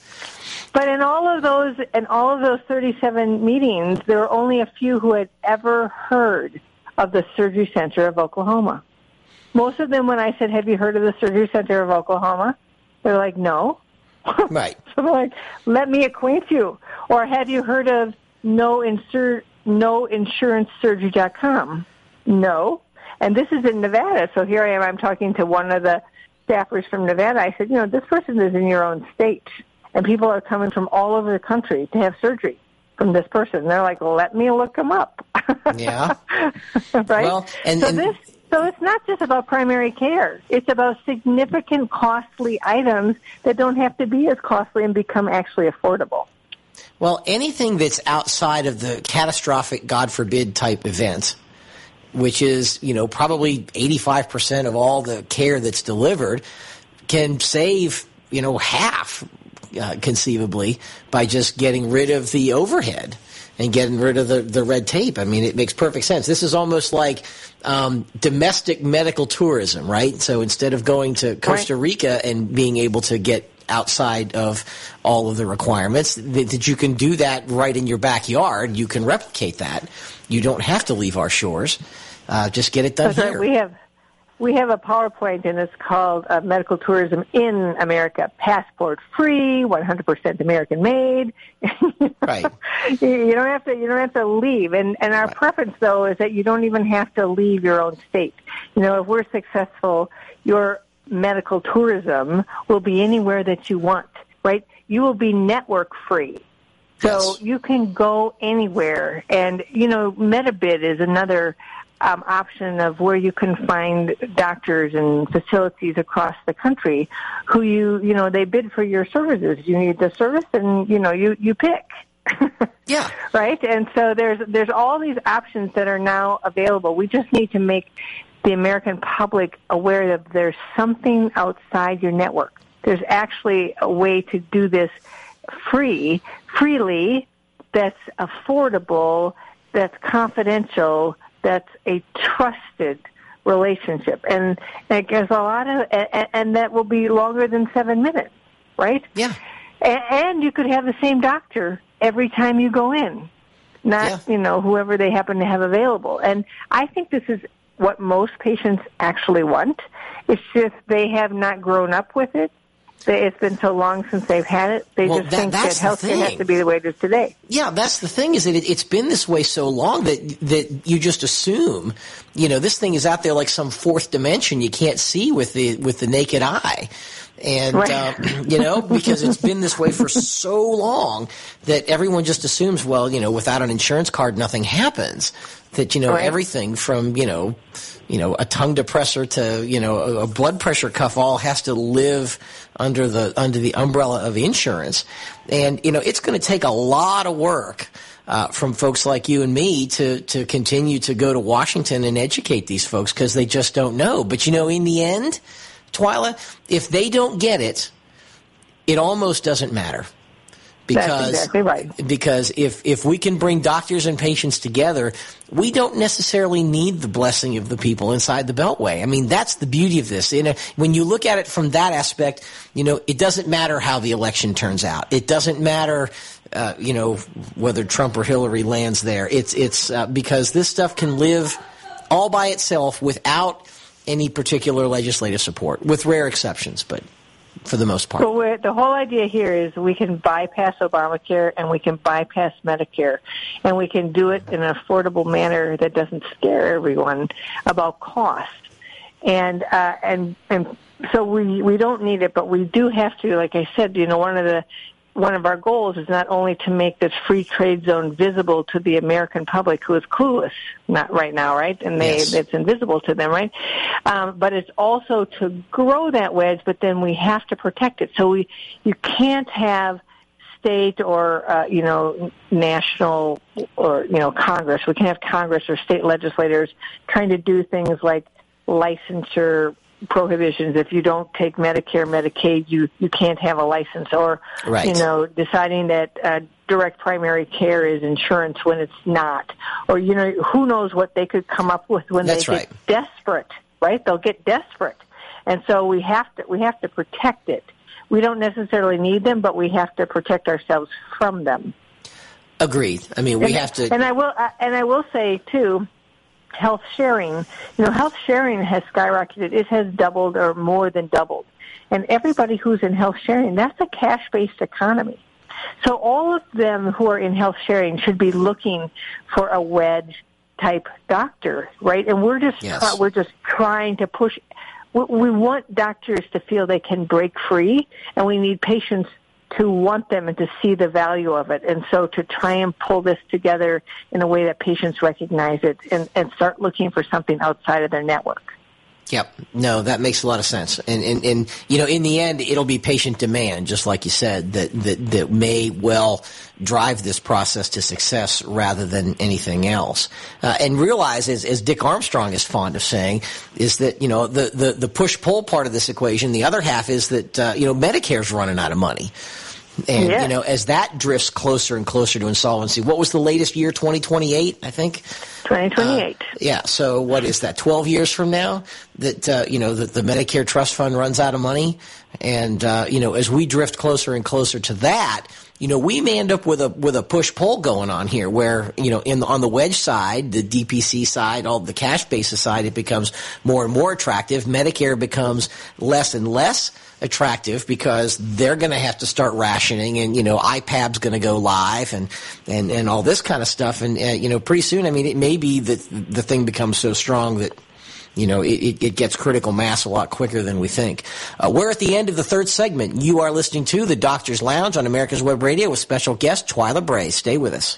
But in all of those, in all of those 37 meetings, there were only a few who had ever heard of the Surgery Center of Oklahoma. Most of them, when I said, "Have you heard of the Surgery Center of Oklahoma?" They're like, "No." (laughs) Right. So I'm like, "Let me acquaint you." Or have you heard of no insur no insurance surgery.com? No. And this is in Nevada, so here I am. I'm talking to one of the staffers from Nevada. I said, "You know, this person is in your own state." and people are coming from all over the country to have surgery from this person. They're like, "Let me look them up." (laughs) Yeah. right? Well, and- so and- this so it's not just about primary care. It's about significant costly items that don't have to be as costly and become actually affordable. Well, anything that's outside of the catastrophic, God forbid, type event, which is, you know, probably 85% of all the care that's delivered, can save, you know, half, uh, conceivably, by just getting rid of the overhead and getting rid of the, the red tape. I mean, it makes perfect sense. This is almost like um, domestic medical tourism, right? So instead of going to Costa Rica and being able to get outside of all of the requirements, that, that you can do that right in your backyard. You can replicate that. You don't have to leave our shores. Uh, just get it done here. We have we have a PowerPoint, and it's called uh, "Medical Tourism in America: Passport Free, 100% American made." (laughs) Right. you don't have to. You don't have to leave. And and our Right. preference, though, is that you don't even have to leave your own state. You know, if we're successful, your medical tourism will be anywhere that you want. Right? You will be network free. So Yes. you can go anywhere. And, you know, MediBid is another um, option of where you can find doctors and facilities across the country who you, you know, they bid for your services. You need the service and, you know, you, you pick. (laughs) Yeah. right? And so there's there's all these options that are now available. We just need to make the American public aware that there's something outside your network. There's actually a way to do this free, freely, that's affordable, that's confidential, that's a trusted relationship, and, and there's a lot of, and, and that will be longer than seven minutes, right? Yeah. A- and you could have the same doctor every time you go in, not Yeah. you know whoever they happen to have available. And I think this is what most patients actually want. It's just they have not grown up with it. They, it's been so long since they've had it. They Well, just that- think that healthcare has to be the way it is today. Yeah, that's the thing is that it, it's been this way so long that that you just assume, you know, this thing is out there like some fourth dimension you can't see with the with the naked eye, And, right. uh, (clears throat) you know, because it's been this way for so long that everyone just assumes, well, you know, without an insurance card, nothing happens. That, you know, right. everything from, you know, you know, a tongue depressor to, you know, a, a blood pressure cuff all has to live under the, under the umbrella of insurance. And, you know, it's going to take a lot of work uh, from folks like you and me to to continue to go to Washington and educate these folks because they just don't know. But you know, in the end, Twila, if they don't get it, it almost doesn't matter. Because, exactly right. Because if, if we can bring doctors and patients together, we don't necessarily need the blessing of the people inside the Beltway. I mean, that's the beauty of this. You know, when you look at it from that aspect, you know, it doesn't matter how the election turns out. It doesn't matter uh, you know, whether Trump or Hillary lands there. It's it's uh, because this stuff can live all by itself without any particular legislative support, with rare exceptions, but for the most part. Well, the whole idea here is we can bypass Obamacare and we can bypass Medicare, and we can do it in an affordable manner that doesn't scare everyone about cost. And uh, and and so we we don't need it, but we do have to. Like I said, you know, one of the one of our goals is not only to make this free trade zone visible to the American public who is clueless not right now, right? And they yes. it's invisible to them, right? Um, but it's also to grow that wedge, but then we have to protect it. So we you can't have state or uh, you know national or you know Congress. We can't have Congress or state legislators trying to do things like licensure prohibitions. If you don't take Medicare, Medicaid, you you can't have a license, or right. you know, deciding that uh, direct primary care is insurance when it's not, or you know, who knows what they could come up with when That's they right. get desperate. Right? They'll get desperate, and so we have to we have to protect it. We don't necessarily need them, but we have to protect ourselves from them. Agreed. I mean, we and, have to. And I will. Uh, and I will say too health sharing, you know, health sharing has skyrocketed. It has doubled or more than doubled. And everybody who's in health sharing, that's a cash-based economy. So all of them who are in health sharing should be looking for a wedge type doctor, right? And we're just yes. we're just trying to push. We want doctors to feel they can break free, and we need patients to want them and to see the value of it. And so to try and pull this together in a way that patients recognize it and, and start looking for something outside of their network. Yep. No, that makes a lot of sense. And, and, and, you know, in the end, it'll be patient demand, just like you said, that, that, that may well drive this process to success rather than anything else. Uh, and realize, as, as Dick Armstrong is fond of saying, is that, you know, the, the, the push-pull part of this equation, the other half is that, uh, you know, Medicare's running out of money. And, yes. you know, as that drifts closer and closer to insolvency, what was the latest year? 2028, I think? 2028. Uh, yeah. So what is that? 12 years from now that, uh, you know, that the Medicare trust fund runs out of money. And, uh, you know, as we drift closer and closer to that, you know, we may end up with a with a push pull going on here, where you know, in the, on the wedge side, the DPC side, all the cash basis side, it becomes more and more attractive. Medicare becomes less and less attractive because they're going to have to start rationing, and you know, IPAB's going to go live, and and and all this kind of stuff, and uh, you know, pretty soon, I mean, it may be that the thing becomes so strong that you know, it, it, gets critical mass a lot quicker than we think. Uh, we're at the end of the third segment. You are listening to The Doctor's Lounge on America's Web Radio with special guest Twila Brase. Stay with us.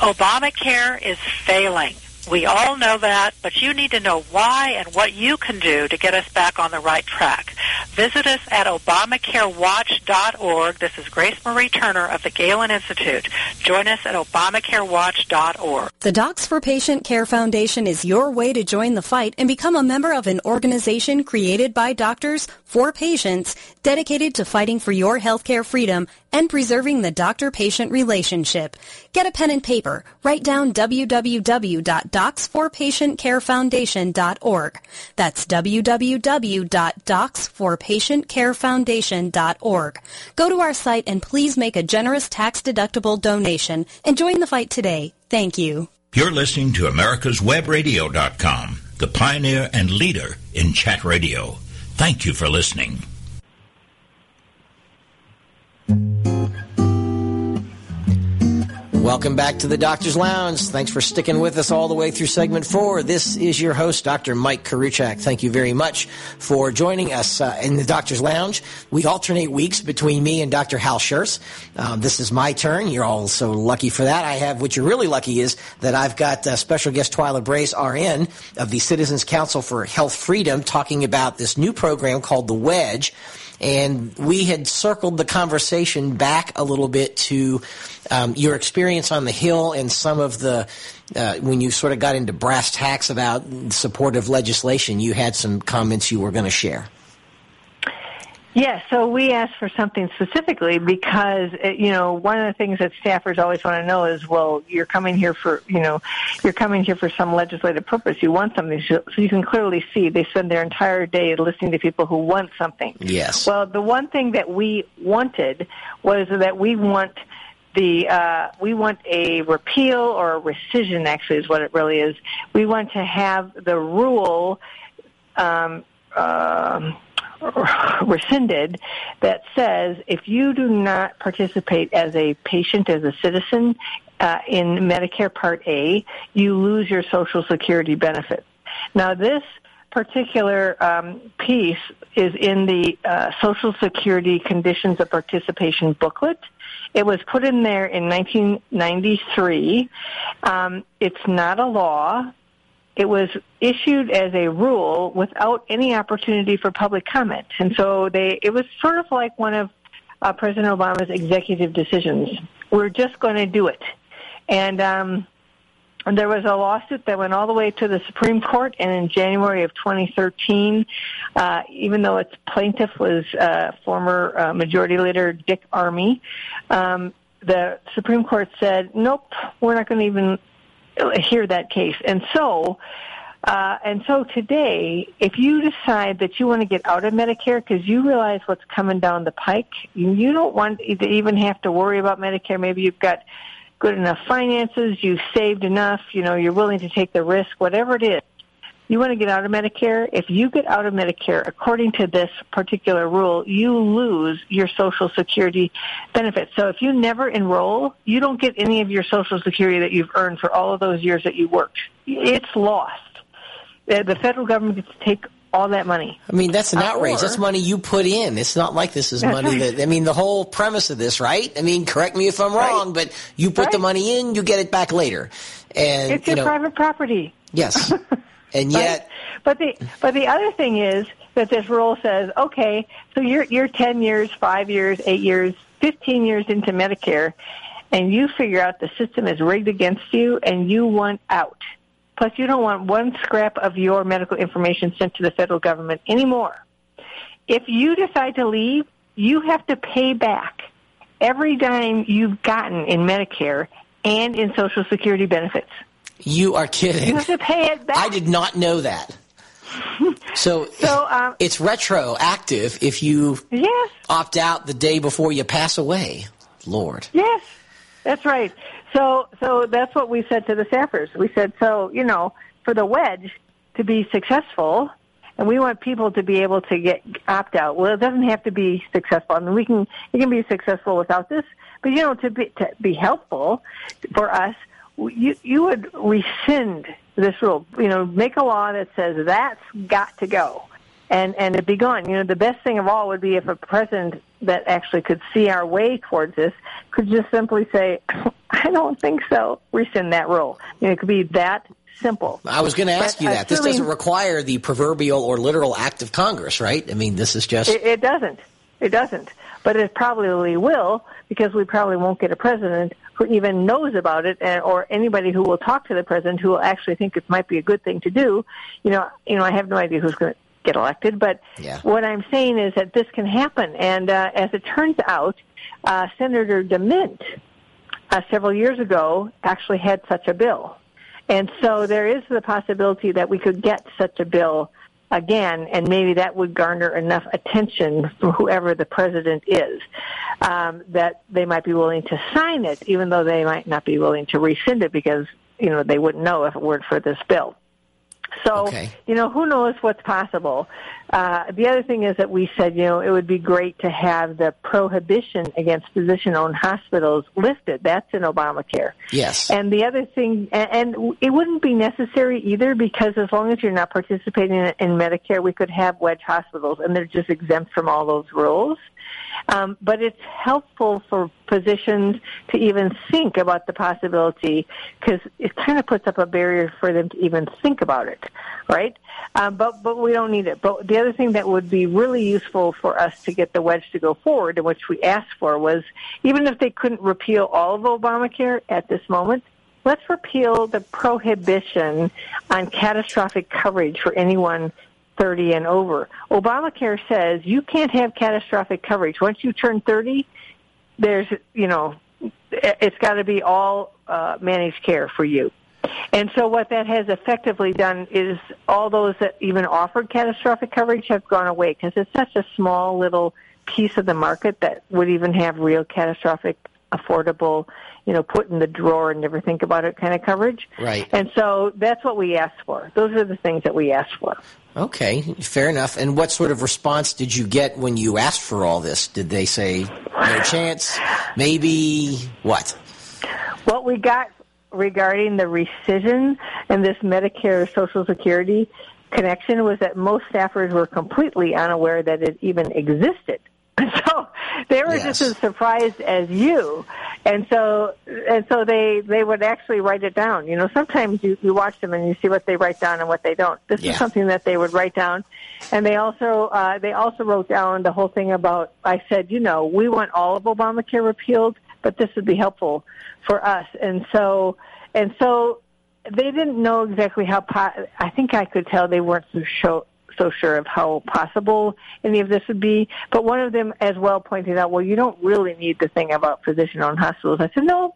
Obamacare is failing. We all know that, but you need to know why and what you can do to get us back on the right track. Visit us at ObamacareWatch.org. This is Grace Marie Turner of the Galen Institute. Join us at ObamacareWatch.org. The Docs for Patient Care Foundation is your way to join the fight and become a member of an organization created by doctors for patients dedicated to fighting for your healthcare freedom and preserving the doctor-patient relationship. Get a pen and paper. Write down www www.docs4patientcarefoundation.org. That's www.docs4patientcarefoundation.org. Go to our site and please make a generous tax-deductible donation and join the fight today. Thank you. You're listening to americaswebradio.com, the pioneer and leader in chat radio. Thank you for listening. Welcome back to the Doctor's Lounge. Thanks for sticking with us all the way through segment four. This is your host, Dr. Mike Koriwchak. Thank you very much for joining us uh, in the Doctor's Lounge. We alternate weeks between me and Dr. Hal Scherz. Um, this is my turn. You're all so lucky for that. I have, what you're really lucky is that I've got uh, special guest Twila Brase, RN, of the Citizens Council for Health Freedom, talking about this new program called The Wedge and we had circled the conversation back a little bit to um, your experience on the Hill and some of the uh, when you sort of got into brass tacks about supportive legislation. You had some comments you were going to share. Yes, so we asked for something specifically because, uh, you know, one of the things that staffers always want to know is, well, you're coming here for, you know, you're coming here for some legislative purpose. You want something. So you can clearly see they spend their entire day listening to people who want something. Yes. Well, the one thing that we wanted was that we want the uh, we want a repeal or a rescission. Actually, is what it really is. We want to have the rule. Um, um, (sighs) rescinded that says if you do not participate as a patient, as a citizen uh, in Medicare Part A, you lose your Social Security benefit. Now, this particular um, piece is in the uh, Social Security Conditions of Participation booklet. It was put in there in 1993. Um, it's not a law it was issued as a rule without any opportunity for public comment. And so they, it was sort of like one of uh, President Obama's executive decisions. We're just going to do it. And, um, and there was a lawsuit that went all the way to the Supreme Court, and in January of 2013, uh, even though its plaintiff was uh, former uh, Majority Leader Dick Armey, um, the Supreme Court said, "Nope, we're not going to even hear that case. And so, uh, and so today, if you decide that you want to get out of Medicare because you realize what's coming down the pike, you don't want to even have to worry about Medicare. Maybe you've got good enough finances, you've saved enough, you know, you're willing to take the risk, whatever it is you want to get out of Medicare, if you get out of Medicare, according to this particular rule, you lose your Social Security benefits. So if you never enroll, you don't get any of your Social Security that you've earned for all of those years that you worked. It's lost. The federal government gets to take all that money. I mean, that's an uh, outrage. Or, that's money you put in. It's not like this is money right. that, I mean, the whole premise of this, right? I mean, correct me if I'm wrong, right. but you put right. the money in, you get it back later. And, it's your know, private property. Yes. (laughs) And yet, but, but the but the other thing is that this rule says, okay, so you're you're ten years, five years, eight years, fifteen years into Medicare, and you figure out the system is rigged against you, and you want out. Plus, you don't want one scrap of your medical information sent to the federal government anymore. If you decide to leave, you have to pay back every dime you've gotten in Medicare and in Social Security benefits. You are kidding. You have to pay it back. I did not know that. (laughs) So, so um, it's retroactive if you yes. opt out the day before you pass away. Lord. Yes, that's right. So, so that's what we said to the staffers. We said, so you know, for the wedge to be successful, and we want people to be able to get opt out. Well, it doesn't have to be successful. I mean, we can it can be successful without this, but you know, to be to be helpful for us, you you would rescind this rule. You know, make a law that says that's got to go, and and it be gone. You know, the best thing of all would be if a president that actually could see our way towards this could just simply say, (laughs) "I don't think so." Rescind that rule. You know, it could be that simple. I was going to ask but you that. This doesn't require the proverbial or literal act of Congress, right? I mean, this is just. It, it doesn't. It doesn't. But it probably will because we probably won't get a president who even knows about it, and, or anybody who will talk to the president who will actually think it might be a good thing to do. You know, you know, I have no idea who's going to get elected, but yeah. what I'm saying is that this can happen. And uh, as it turns out, uh, Senator DeMint uh, several years ago actually had such a bill. And so there is the possibility that we could get such a bill again, and maybe that would garner enough attention from whoever the president is um, that they might be willing to sign it, even though they might not be willing to rescind it because you know they wouldn't know if it weren't for this bill. So, Okay. you know, who knows what's possible. Uh, the other thing is that we said, you know, it would be great to have the prohibition against physician-owned hospitals lifted. That's in Obamacare. Yes. And the other thing, and, and it wouldn't be necessary either because as long as you're not participating in, in Medicare, we could have wedge hospitals and they're just exempt from all those rules. Um, but it's helpful for physicians to even think about the possibility because it kind of puts up a barrier for them to even think about it, right? Um, but but we don't need it. But the other thing that would be really useful for us to get the wedge to go forward, and which we asked for, was even if they couldn't repeal all of Obamacare at this moment, let's repeal the prohibition on catastrophic coverage for anyone 30 and over. Obamacare says you can't have catastrophic coverage. Once you turn 30, there's, you know, it's got to be all uh, managed care for you. And so what that has effectively done is all those that even offered catastrophic coverage have gone away because it's such a small little piece of the market that would even have real catastrophic affordable, you know, put in the drawer and never think about it kind of coverage. Right. And so that's what we asked for. Those are the things that we asked for. Okay, fair enough. And what sort of response did you get when you asked for all this? Did they say no chance? Maybe what? What we got regarding the rescission and this Medicare Social Security connection was that most staffers were completely unaware that it even existed. (laughs) So they were Yes. just as surprised as you, and so and so they they would actually write it down. You know, sometimes you you watch them and you see what they write down and what they don't. This Yeah. is something that they would write down, and they also uh, they also wrote down the whole thing about. I said, you know, we want all of Obamacare repealed, but this would be helpful for us, and so and so they didn't know exactly how. Po- I think I could tell they weren't so sure, so sure of how possible any of this would be. But one of them, as well, pointed out, "Well, you don't really need the thing about physician-owned hospitals." I said, "No,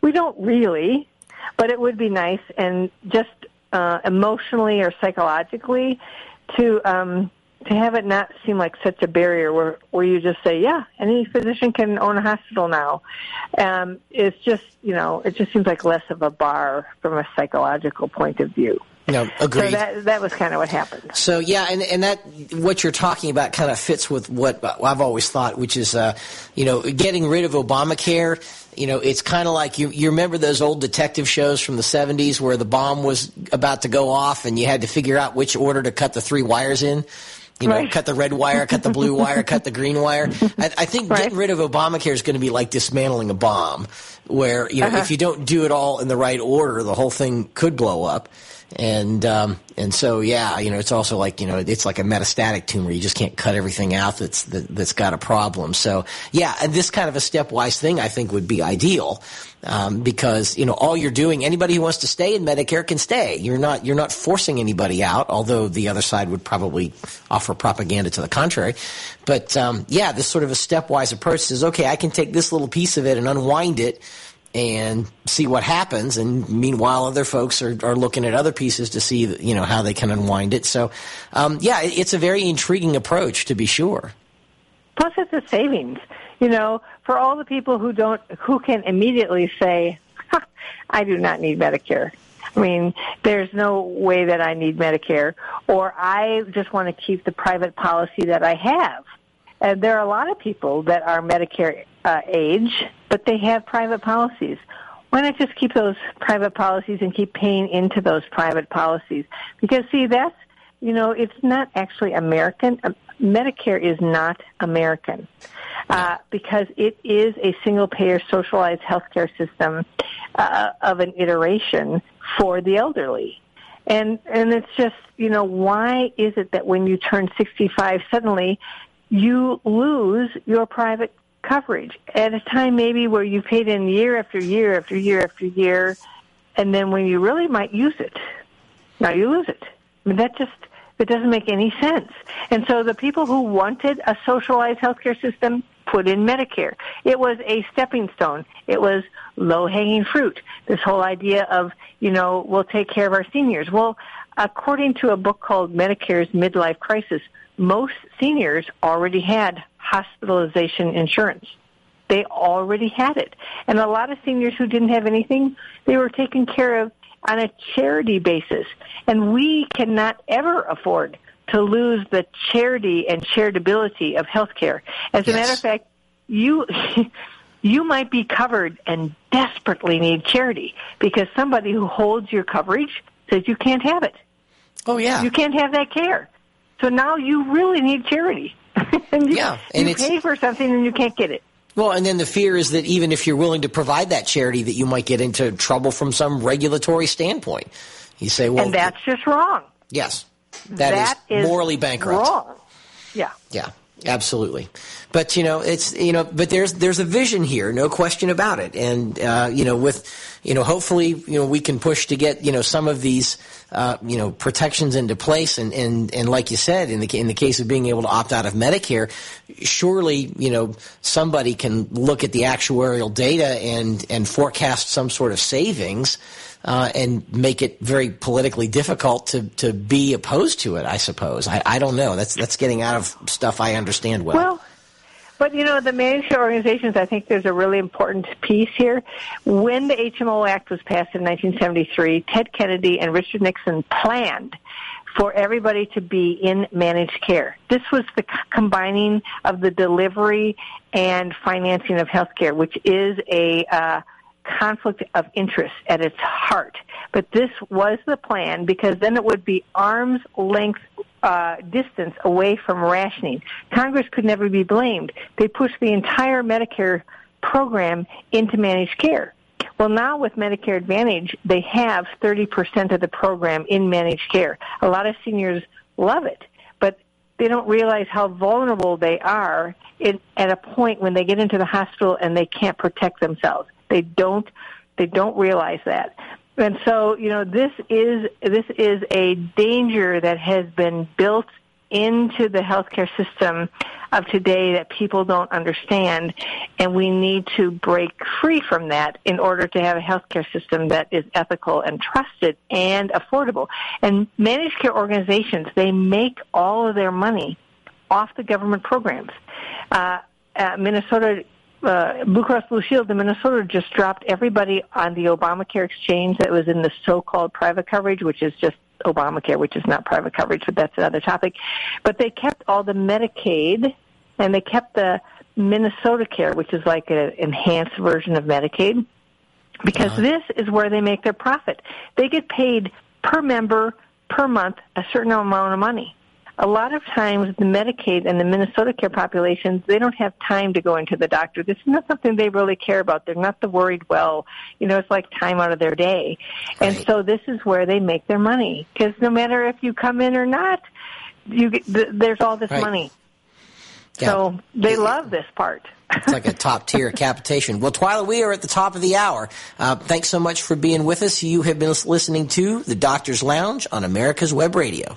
we don't really, but it would be nice and just uh, emotionally or psychologically to." Um, to have it not seem like such a barrier where, where you just say, yeah, any physician can own a hospital now. Um, it's just, you know, it just seems like less of a bar from a psychological point of view. No, So agreed. that that was kind of what happened. So yeah, and and that what you're talking about kind of fits with what I've always thought, which is uh, you know getting rid of Obamacare. You know, it's kind of like you you remember those old detective shows from the 70s where the bomb was about to go off and you had to figure out which order to cut the three wires in. You know, Right. cut the red wire, cut the blue wire, cut the green wire. (laughs) I, I think Right. getting rid of Obamacare is going to be like dismantling a bomb, where you know Uh-huh. if you don't do it all in the right order, the whole thing could blow up. And um, and so yeah, you know, it's also like you know, it's like a metastatic tumor. You just can't cut everything out that's that, that's got a problem. So yeah, this kind of a stepwise thing, I think, would be ideal um, because you know all you're doing. Anybody who wants to stay in Medicare can stay. You're not you're not forcing anybody out. Although the other side would probably offer propaganda to the contrary. But um, yeah, this sort of a stepwise approach says, okay, I can take this little piece of it and unwind it and see what happens. And meanwhile, other folks are, are looking at other pieces to see, you know, how they can unwind it. So, um, yeah, it's a very intriguing approach to be sure. Plus, it's a savings. You know, for all the people who don't, who can immediately say, (laughs) "I do not need Medicare." I mean, there's no way that I need Medicare, or I just want to keep the private policy that I have. And there are a lot of people that are Medicare uh, age, but they have private policies. Why not just keep those private policies and keep paying into those private policies? Because see, that's you know, it's not actually American. Um, Medicare is not American uh, because it is a single-payer socialized healthcare system uh, of an iteration for the elderly. And and it's just you know why is it that when you turn 65 suddenly you lose your private coverage at a time maybe where you paid in year after year after year after year, and then when you really might use it, now you lose it. I mean that just it doesn't make any sense. And so the people who wanted a socialized healthcare system put in Medicare. It was a stepping stone. It was low hanging fruit. This whole idea of, you know, we'll take care of our seniors. Well, according to a book called Medicare's Midlife Crisis, most seniors already had hospitalization insurance. They already had it. And a lot of seniors who didn't have anything, they were taken care of on a charity basis. And we cannot ever afford to lose the charity and charitability of healthcare. As a matter of fact, you (laughs) you might be covered and desperately need charity because somebody who holds your coverage says you can't have it. Oh yeah. You can't have that care. So now you really need charity. (laughs) and you, yeah, and you pay for something and you can't get it. Well, and then the fear is that even if you're willing to provide that charity, that you might get into trouble from some regulatory standpoint. You say, well, and that's just wrong. Yes, that, that is, is morally bankrupt. Wrong. Yeah. Yeah. Absolutely, but you know it's you know but there's there's a vision here, no question about it, and uh, you know with you know hopefully you know we can push to get you know some of these uh, you know protections into place, and, and and like you said in the in the case of being able to opt out of Medicare, surely you know somebody can look at the actuarial data and and forecast some sort of savings uh, and make it very politically difficult to, to be opposed to it. I suppose. I, I don't know. That's that's getting out of stuff I understand well. Well. But you know, the managed care organizations, I think there's a really important piece here. When the HMO Act was passed in 1973, Ted Kennedy and Richard Nixon planned for everybody to be in managed care. This was the combining of the delivery and financing of healthcare, which is a uh, conflict of interest at its heart. But this was the plan because then it would be arm's length uh, distance away from rationing. Congress could never be blamed. They pushed the entire Medicare program into managed care. Well, now with Medicare Advantage, they have 30% of the program in managed care. A lot of seniors love it, but they don't realize how vulnerable they are in, at a point when they get into the hospital and they can't protect themselves. They don't they don't realize that. And so, you know, this is this is a danger that has been built into the healthcare system of today that people don't understand and we need to break free from that in order to have a healthcare system that is ethical and trusted and affordable. And managed care organizations, they make all of their money off the government programs. Uh, uh, Minnesota uh, Blue Cross Blue Shield in Minnesota just dropped everybody on the Obamacare exchange that was in the so-called private coverage, which is just Obamacare, which is not private coverage, but that's another topic. But they kept all the Medicaid and they kept the Minnesota Care, which is like an enhanced version of Medicaid, because uh-huh. this is where they make their profit. They get paid per member per month a certain amount of money a lot of times the Medicaid and the Minnesota care populations, they don't have time to go into the doctor. This is not something they really care about. They're not the worried well. You know, it's like time out of their day. Right. And so this is where they make their money. Because no matter if you come in or not, you get, th- there's all this right. money. Yeah. So they love this part. it's like a top tier (laughs) capitation. Well, Twila, we are at the top of the hour. Uh, thanks so much for being with us. You have been listening to the Doctor's Lounge on America's Web Radio.